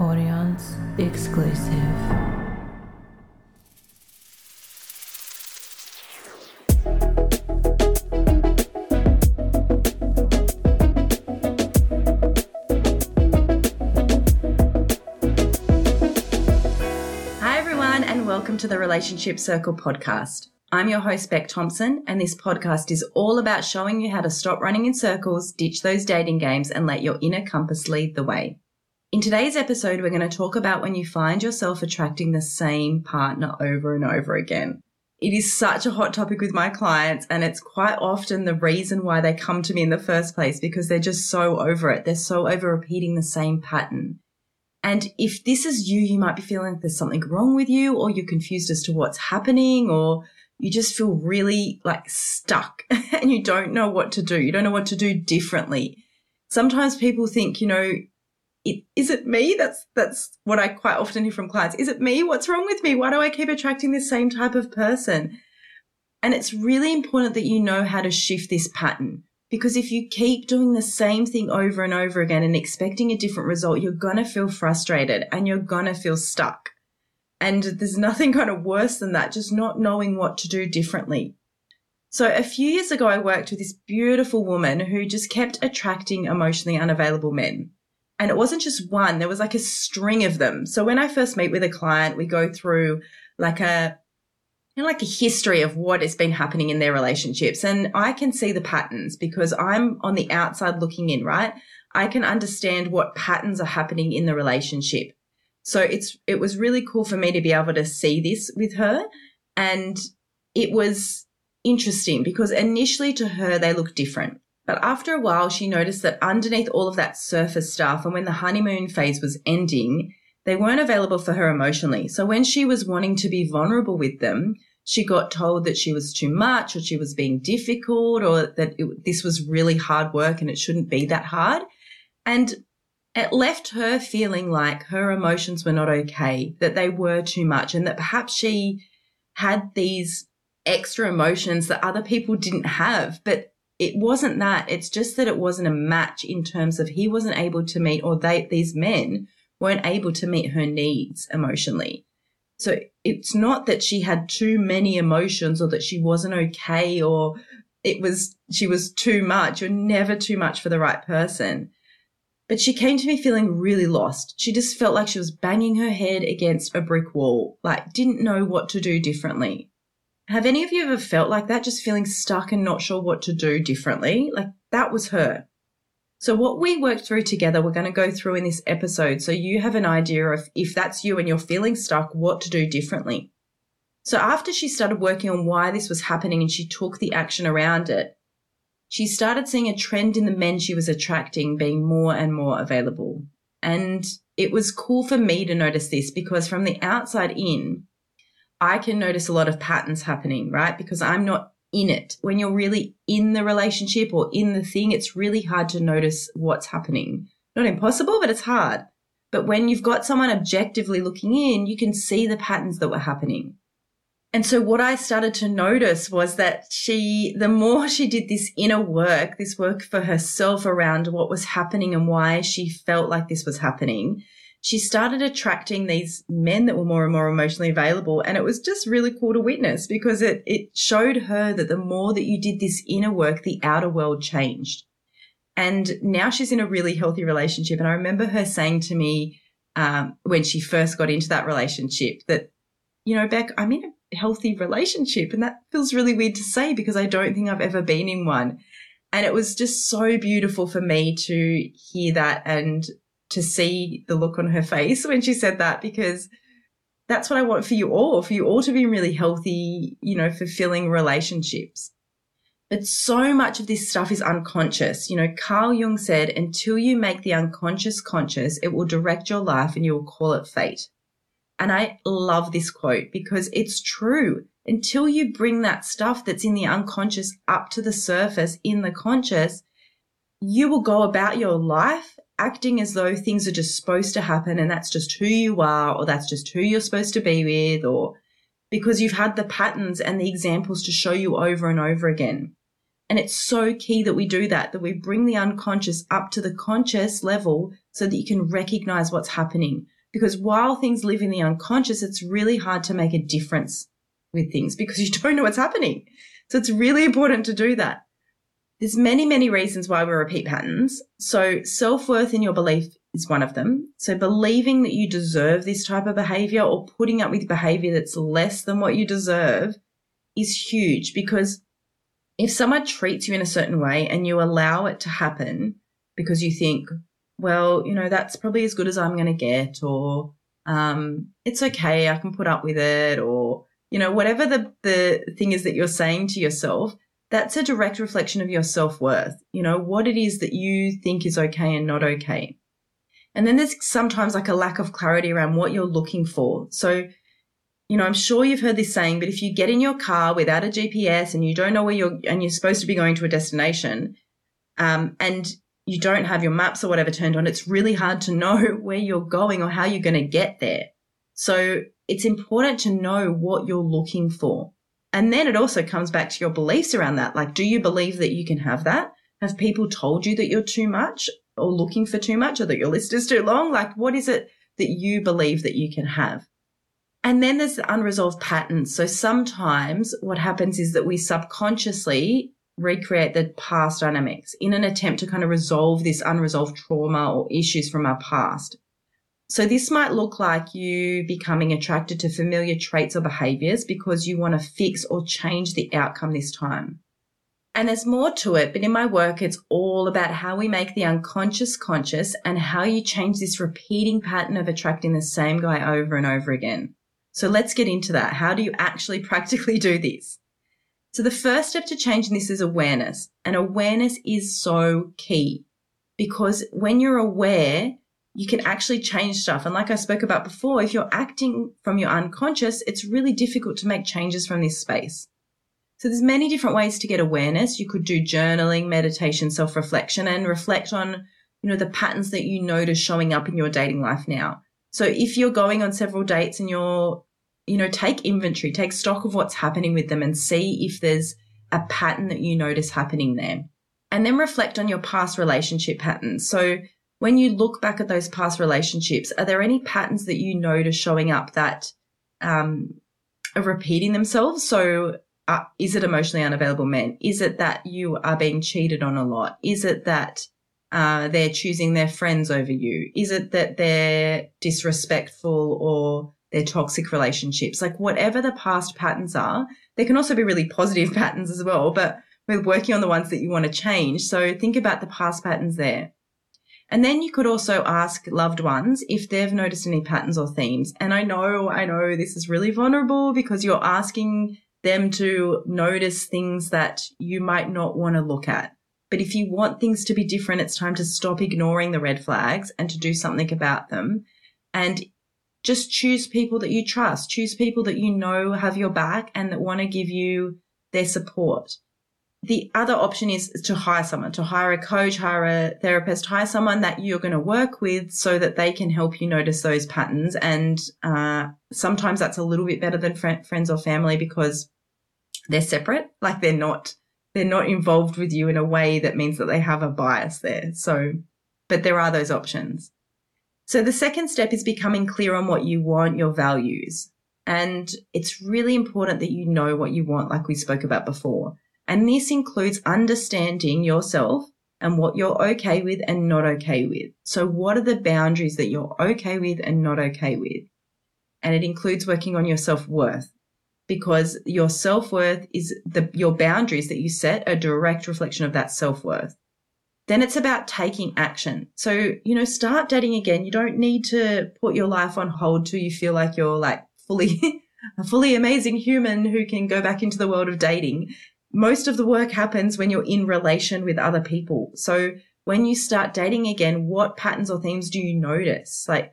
Audience exclusive. Hi, everyone, and welcome to the Relationship Circle podcast. I'm your host, Beck Thompson, and this podcast is all about showing you how to stop running in circles, ditch those dating games, and let your inner compass lead the way. In today's episode, we're going to talk about when you find yourself attracting the same partner over and over again. It is such a hot topic with my clients, and it's quite often the reason why they come to me in the first place because they're just so over it. They're so over repeating the same pattern. And if this is you, you might be feeling like there's something wrong with you, or you're confused as to what's happening, or you just feel really like stuck and you don't know what to do. You don't know what to do differently. Sometimes people think, you know, it, is it me? That's, that's what I quite often hear from clients. Is it me? What's wrong with me? Why do I keep attracting this same type of person? And it's really important that you know how to shift this pattern because if you keep doing the same thing over and over again and expecting a different result, you're going to feel frustrated and you're going to feel stuck. And there's nothing kind of worse than that, just not knowing what to do differently. So a few years ago, I worked with this beautiful woman who just kept attracting emotionally unavailable men. And it wasn't just one, there was like a string of them. So when I first meet with a client, we go through like a, you know, like a history of what has been happening in their relationships. And I can see the patterns because I'm on the outside looking in, right? I can understand what patterns are happening in the relationship. So it's, it was really cool for me to be able to see this with her. And it was interesting because initially to her, they looked different. But after a while, she noticed that underneath all of that surface stuff, and when the honeymoon phase was ending, they weren't available for her emotionally. So when she was wanting to be vulnerable with them, she got told that she was too much or she was being difficult or that it, this was really hard work and it shouldn't be that hard. And it left her feeling like her emotions were not okay, that they were too much, and that perhaps she had these extra emotions that other people didn't have. But it wasn't that. It's just that it wasn't a match in terms of he wasn't able to meet, or they, these men weren't able to meet her needs emotionally. So it's not that she had too many emotions or that she wasn't okay or it was, she was too much. You're never too much for the right person. But she came to me feeling really lost. She just felt like she was banging her head against a brick wall, like didn't know what to do differently. Have any of you ever felt like that, just feeling stuck and not sure what to do differently? Like that was her. So what we worked through together, we're going to go through in this episode. So you have an idea of if that's you and you're feeling stuck, what to do differently. So after she started working on why this was happening and she took the action around it, she started seeing a trend in the men she was attracting being more and more available. And it was cool for me to notice this because from the outside in, I can notice a lot of patterns happening, right? Because I'm not in it. When you're really in the relationship or in the thing, it's really hard to notice what's happening. Not impossible, but it's hard. But when you've got someone objectively looking in, you can see the patterns that were happening. And so what I started to notice was that she, the more she did this inner work, this work for herself around what was happening and why she felt like this was happening, she started attracting these men that were more and more emotionally available. And it was just really cool to witness because it, it showed her that the more that you did this inner work, the outer world changed. And now she's in a really healthy relationship. And I remember her saying to me um, when she first got into that relationship that, you know, Beck, I'm in a healthy relationship. And that feels really weird to say because I don't think I've ever been in one. And it was just so beautiful for me to hear that and to see the look on her face when she said that because that's what I want for you all, for you all to be in really healthy, you know, fulfilling relationships. But so much of this stuff is unconscious. You know, Carl Jung said, until you make the unconscious conscious, it will direct your life and you will call it fate. And I love this quote because it's true. Until you bring that stuff that's in the unconscious up to the surface in the conscious, you will go about your life acting as though things are just supposed to happen and that's just who you are or that's just who you're supposed to be with or because you've had the patterns and the examples to show you over and over again. And it's so key that we do that, that we bring the unconscious up to the conscious level so that you can recognize what's happening. Because while things live in the unconscious, it's really hard to make a difference with things because you don't know what's happening. So it's really important to do that. There's many, many reasons why we repeat patterns. So self-worth in your belief is one of them. So believing that you deserve this type of behavior or putting up with behavior that's less than what you deserve is huge because if someone treats you in a certain way and you allow it to happen because you think, well, you know, that's probably as good as I'm going to get, or um, it's okay, I can put up with it, or, you know, whatever the, the thing is that you're saying to yourself, that's a direct reflection of your self worth, you know, what it is that you think is okay and not okay. And then there's sometimes like a lack of clarity around what you're looking for. So, you know, I'm sure you've heard this saying, but if you get in your car without a GPS and you don't know where you're, and you're supposed to be going to a destination, um, and you don't have your maps or whatever turned on, it's really hard to know where you're going or how you're going to get there. So it's important to know what you're looking for. And then it also comes back to your beliefs around that. Like, do you believe that you can have that? Have people told you that you're too much or looking for too much or that your list is too long? Like, what is it that you believe that you can have? And then there's the unresolved patterns. So sometimes what happens is that we subconsciously recreate the past dynamics in an attempt to kind of resolve this unresolved trauma or issues from our past. So this might look like you becoming attracted to familiar traits or behaviors because you want to fix or change the outcome this time. And there's more to it, but in my work, it's all about how we make the unconscious conscious and how you change this repeating pattern of attracting the same guy over and over again. So let's get into that. How do you actually practically do this? So the first step to changing this is awareness and awareness is so key because when you're aware, you can actually change stuff. And like I spoke about before, if you're acting from your unconscious, it's really difficult to make changes from this space. So there's many different ways to get awareness. You could do journaling, meditation, self-reflection and reflect on, you know, the patterns that you notice showing up in your dating life now. So if you're going on several dates and you're, you know, take inventory, take stock of what's happening with them and see if there's a pattern that you notice happening there. And then reflect on your past relationship patterns. So when you look back at those past relationships, are there any patterns that you notice showing up that um, are repeating themselves? So uh, is it emotionally unavailable men? Is it that you are being cheated on a lot? Is it that uh, they're choosing their friends over you? Is it that they're disrespectful or they're toxic relationships? Like whatever the past patterns are, there can also be really positive patterns as well, but we're working on the ones that you want to change. So think about the past patterns there. And then you could also ask loved ones if they've noticed any patterns or themes. And I know, I know this is really vulnerable because you're asking them to notice things that you might not want to look at. But if you want things to be different, it's time to stop ignoring the red flags and to do something about them. And just choose people that you trust. Choose people that you know have your back and that want to give you their support. The other option is to hire someone, to hire a coach, hire a therapist, hire someone that you're going to work with so that they can help you notice those patterns. And uh, sometimes that's a little bit better than fr- friends or family because they're separate, like they're not they're not involved with you in a way that means that they have a bias there. So, but there are those options. So the second step is becoming clear on what you want, your values. And it's really important that you know what you want, like we spoke about before. And this includes understanding yourself and what you're okay with and not okay with. So what are the boundaries that you're okay with and not okay with? And it includes working on your self worth because your self worth is the, your boundaries that you set a direct reflection of that self worth. Then it's about taking action. So, you know, start dating again. You don't need to put your life on hold till you feel like you're like fully, a fully amazing human who can go back into the world of dating most of the work happens when you're in relation with other people. So when you start dating again, what patterns or themes do you notice? Like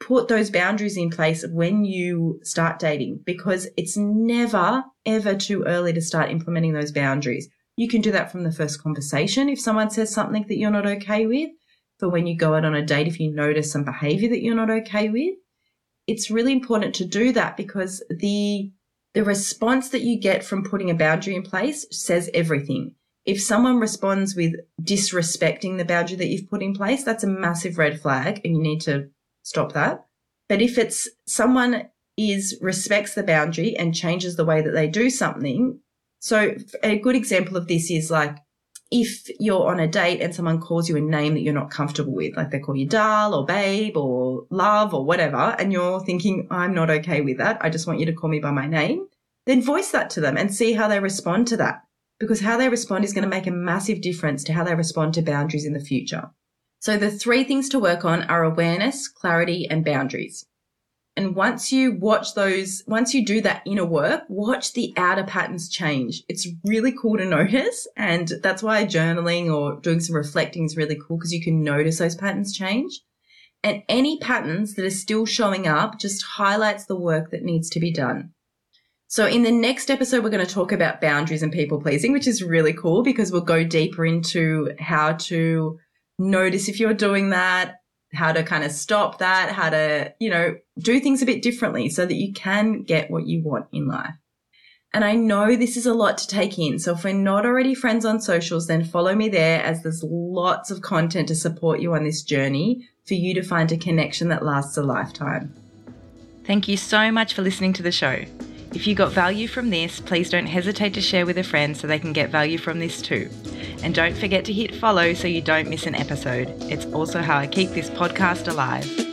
put those boundaries in place when you start dating because it's never ever too early to start implementing those boundaries. You can do that from the first conversation. If someone says something that you're not okay with, for when you go out on a date, if you notice some behavior that you're not okay with, it's really important to do that because the the response that you get from putting a boundary in place says everything. if someone responds with disrespecting the boundary that you've put in place, that's a massive red flag and you need to stop that. But if it's someone is respects the boundary and changes the way that they do something. So a good example of this is like if you're on a date and someone calls you a name that you're not comfortable with, like they call you doll or babe or love or whatever, and you're thinking, I'm not okay with that. I just want you to call me by my name. Then voice that to them and see how they respond to that. Because how they respond is going to make a massive difference to how they respond to boundaries in the future. So the three things to work on are awareness, clarity, and boundaries. And once you watch those, once you do that inner work, watch the outer patterns change. It's really cool to notice. And that's why journaling or doing some reflecting is really cool because you can notice those patterns change. And any patterns that are still showing up just highlights the work that needs to be done. So in the next episode, we're going to talk about boundaries and people pleasing, which is really cool because we'll go deeper into how to notice if you're doing that, how to kind of stop that, how to, you know, do things a bit differently so that you can get what you want in life. And I know this is a lot to take in. So if we're not already friends on socials, then follow me there as there's lots of content to support you on this journey for you to find a connection that lasts a lifetime. Thank you so much for listening to the show. If you got value from this, please don't hesitate to share with a friend so they can get value from this too. And don't forget to hit follow so you don't miss an episode. It's also how I keep this podcast alive.